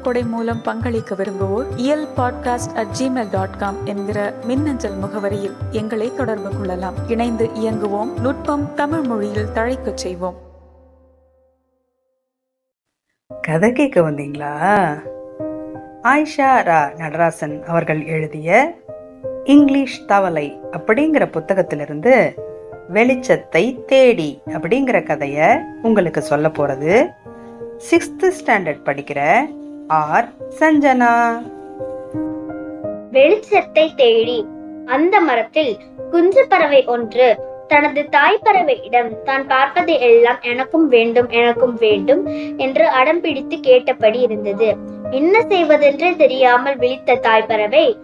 இயல் கொடை மூலம் பங்களிக்க விரும்புவோர் Iyal podcast at Gmail dot com என்கிற மின்னஞ்சல் முகவரியில் எங்களை தொடர்பு கொள்ளலாம். இணைந்து இயங்குவோம். நுட்பம் தமிழ் மொழியில் தழைக்கச் செய்வோம். கதை கேட்க வந்தீங்களா? ஆயிஷா ரா நடராசன் அவர்கள் எழுதிய இங்கிலீஷ் தவளை அப்படிங்கிற புத்தகத்திலிருந்து வெளிச்சத்தை தேடி அப்படிங்கிற கதையை உங்களுக்கு சொல்ல போகிறது சிக்ஸ்த்து ஸ்டாண்டர்ட் படிக்கிற ஆர். சஞ்சனா. வெளிச்சத்தை தேடி அந்த மரத்தில் குஞ்சு பறவை ஒன்று தனது தாய் பறவையிடம் தான் பார்ப்பதை எல்லாம் எனக்கும் வேண்டும் எனக்கும் வேண்டும் என்று அடம் பிடித்து கேட்டபடி இருந்தது. என்ன செய்வதென்றே தெரியாமல் விழித்த தாய் பறவை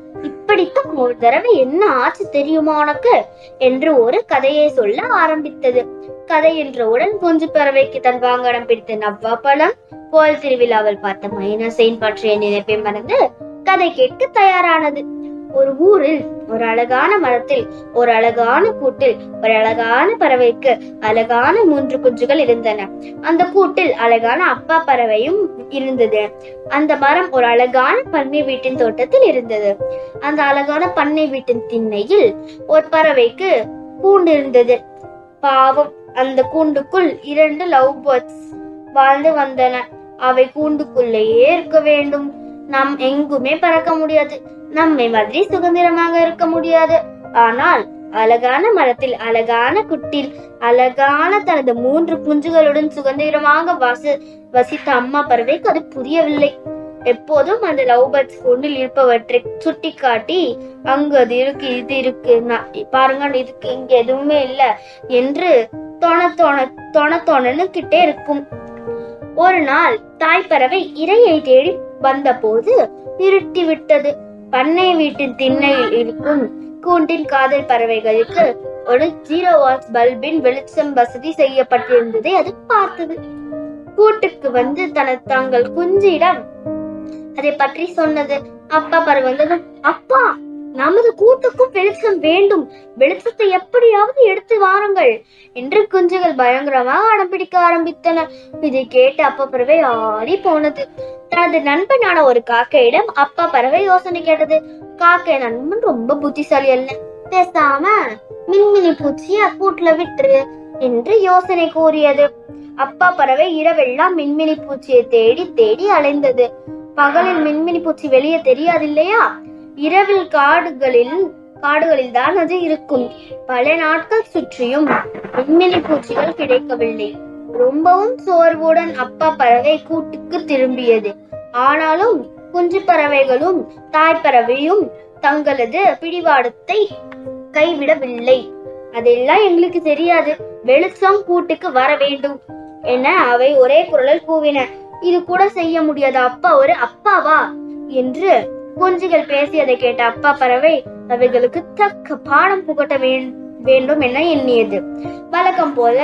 இப்படித்தான் ஒரு தடவை என்ன ஆச்சு தெரியுமா உனக்கு? என்று ஒரு கதையை சொல்ல ஆரம்பித்தது. கதை என்றவுடன் குஞ்சு பறவைக்கு தன் வாங்கடம் பிடித்த நவ்வா பழம் போல் திருவிழாவில் பார்த்த மைனசைன் பற்றிய நினைப்பை மறந்து கதை கேட்க தயாரானது. ஒரு ஊரில் ஒரு அழகான மரத்தில் ஒரு அழகான கூட்டில் ஒரு அழகான பறவைக்கு அழகான மூன்று குஞ்சுகள் இருந்தன. அந்த கூட்டில் அழகான அப்பா பறவையும் இருந்தது. அந்த மரம் ஒரு அழகான பண்ணை வீட்டின் தோட்டத்தில் இருந்தது. அந்த அழகான பண்ணை வீட்டின் திண்ணையில் ஒரு பறவைக்கு கூண்டு இருந்தது. பாவம் அந்த கூண்டுக்குள் இரண்டு லவ் பேர்ட்ஸ் வாழ்ந்து வந்தன. அவை கூண்டுக்குள்ளேயே இருக்க வேண்டும். நாம் எங்குமே பறக்க முடியாது. நம்மை மாதிரி சுதந்திரமாக இருக்க முடியாது. ஆனால் அழகான மரத்தில் அழகான குட்டில் அழகான தனது மூன்று புஞ்சுகளுடன் சுதந்திரமாக வசி வசித்த அம்மா பறவைக்கு அது புரியவில்லை. எப்போதும் அந்த லவ் பேர்ட்ஸ் ஒன்றில் இருப்பவற்றை சுட்டி காட்டி அங்கு அது இருக்கு இது இருக்கு நான் பாருங்க இதுக்கு இங்க எதுவுமே இல்ல என்று தொண தொண தொண தொணன்னு கிட்டே இருக்கும். ஒரு நாள் தாய் பறவை இரையை தேடி வந்தபோது இருட்டி விட்டது பண்ணை வீட்டின் திண்ணையில் இருக்கும் கூண்டின் காதல் பறவைகளுக்கு ஒரு ஜீரோ வாட்ஸ் பல்பின் வெளிச்சம் வசதி செய்யப்பட்டிருந்ததை அது பார்த்தது. கூட்டுக்கு வந்து தனது தங்கள் குஞ்சிடம் அதை பற்றி சொன்னது. அப்பா பறவை வந்ததும் அப்பா நமது கூட்டுக்கும் வெளிச்சம் வேண்டும். வெளிச்சத்தை எப்படியாவது எடுத்து வாருங்கள். என்று குஞ்சுகள் பயங்கரமாக அடம் பிடிக்க ஆரம்பித்தன. இதை கேட்டு அப்பா பறவை ஆடி போனது. தனது நண்பனான ஒரு காக்கையிடம் அப்பா பறவை யோசனை கேட்டது. காக்கை நண்பன் ரொம்ப புத்திசாலி அல்ல. பேசாம மின்மினி பூச்சிய கூட்டுல விட்டுரு என்று யோசனை கூறியது. அப்பா பறவை இரவெல்லாம் மின்மினி பூச்சியை தேடி தேடி அலைந்தது. பகலில் மின்மினி பூச்சி வெளியே தெரியாது இல்லையா இரவில் காடுகளில் காடுகளில் தான் அது இருக்கும். பல நாட்கள் சுற்றியும் மின்மினி பூச்சிகள் கிடைக்கவில்லை. ரொம்பவும் சோர்வுடன் அப்பா பறவை கூட்டுக்கு திரும்பியது. ஆனாலும் குஞ்சு பறவைகளும் தாய் பறவையும் தங்களது பிடிவாடத்தை கைவிடவில்லை. அதெல்லாம் எங்களுக்கு தெரியாது. வெளிச்சம் கூட்டுக்கு வர வேண்டும் என அவை ஒரே குரலில் கூவின. இது கூட செய்ய முடியாத அப்பா ஒரு அப்பாவா? என்று குஞ்சுகள் பேசியதை கேட்ட அப்பா பறவை அவைகளுக்கு தக்க பாடம் புகட்ட வேண்டும் என எண்ணியது. வழக்கம் போல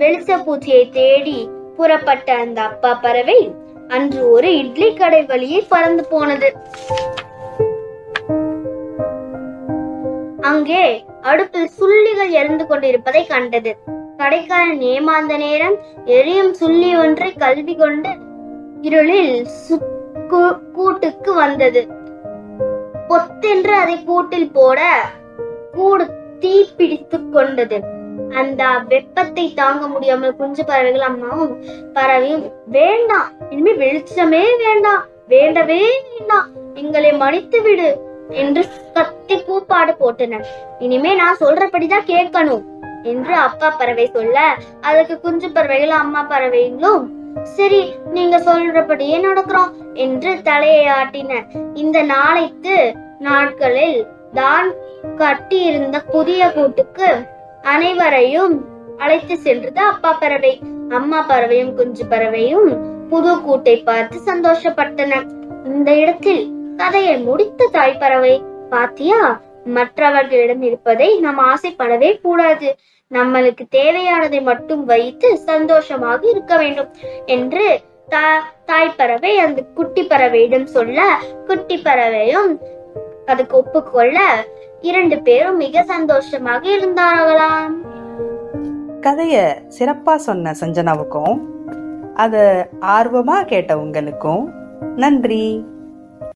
வெளிச்ச பூச்சியை தேடி புறப்பட்ட அந்த அப்பா பறவை அன்று ஒரு இட்லி கடை வழியே பறந்து போனது. அங்கே அடுப்பில் சுள்ளிகள் எரிந்து கொண்டிருப்பதை கண்டது. கடைக்காரன் ஏமாந்த நேரம் எரியும் சுள்ளி ஒன்றை கல்வி கொண்டு இருளில் கூட்டுக்கு வந்தது. பொத்தென்று அதை கூட்டில் போட கூடு தீ பிடித்து கொண்டது. அந்த வெப்பத்தை தாங்க முடியாமல் குஞ்சு பறவைகள் அம்மாவும் பறவையும் வேண்டாம் இனிமே வெளிச்சமே வேண்டாம் வேண்டவே வேண்டாம் எங்களை மன்னித்து விடு என்று கத்தி கூப்பாடு போட்டனர். இனிமே நான் சொல்றபடிதான் கேட்கணும் என்று அப்பா பறவை சொல்ல அதுக்கு குஞ்சு பறவைகள் அம்மா பறவைகளும் சரி நீங்க சொல்றபடியே நடக்கிறோம் என்று தலையை ஆட்டின இந்த நாளைத்து நாட்களில் தான் கட்டியிருந்த புதிய கூட்டுக்கு அனைவரையும் அழைத்து சென்றது அப்பா பறவை. அம்மா பறவையும் குஞ்சு பறவையும் புது கூட்டை பார்த்து சந்தோஷப்பட்டன இந்த இடத்தில் கதையை முடித்த தாய் பறவை பாத்தியா? மற்றவர்களிடம் இருப்பதை நாம் ஆசைப்படவே கூடாது. நம்மளுக்கு தேவையானதை மட்டும் வைத்து சந்தோஷமாக இருக்க வேண்டும் என்று தாய் பறவை அந்த குட்டி பறவையிடம் சொல்ல குட்டி பறவையும் அதுக்கு ஒப்புக்கொள்ள இரண்டு பேரும் மிக சந்தோஷமாக இருந்தார்களாம். கதைய சிறப்பா சொன்ன சஞ்சனாவுக்கும் அத ஆர்வமா கேட்ட உங்களுக்கும் நன்றி.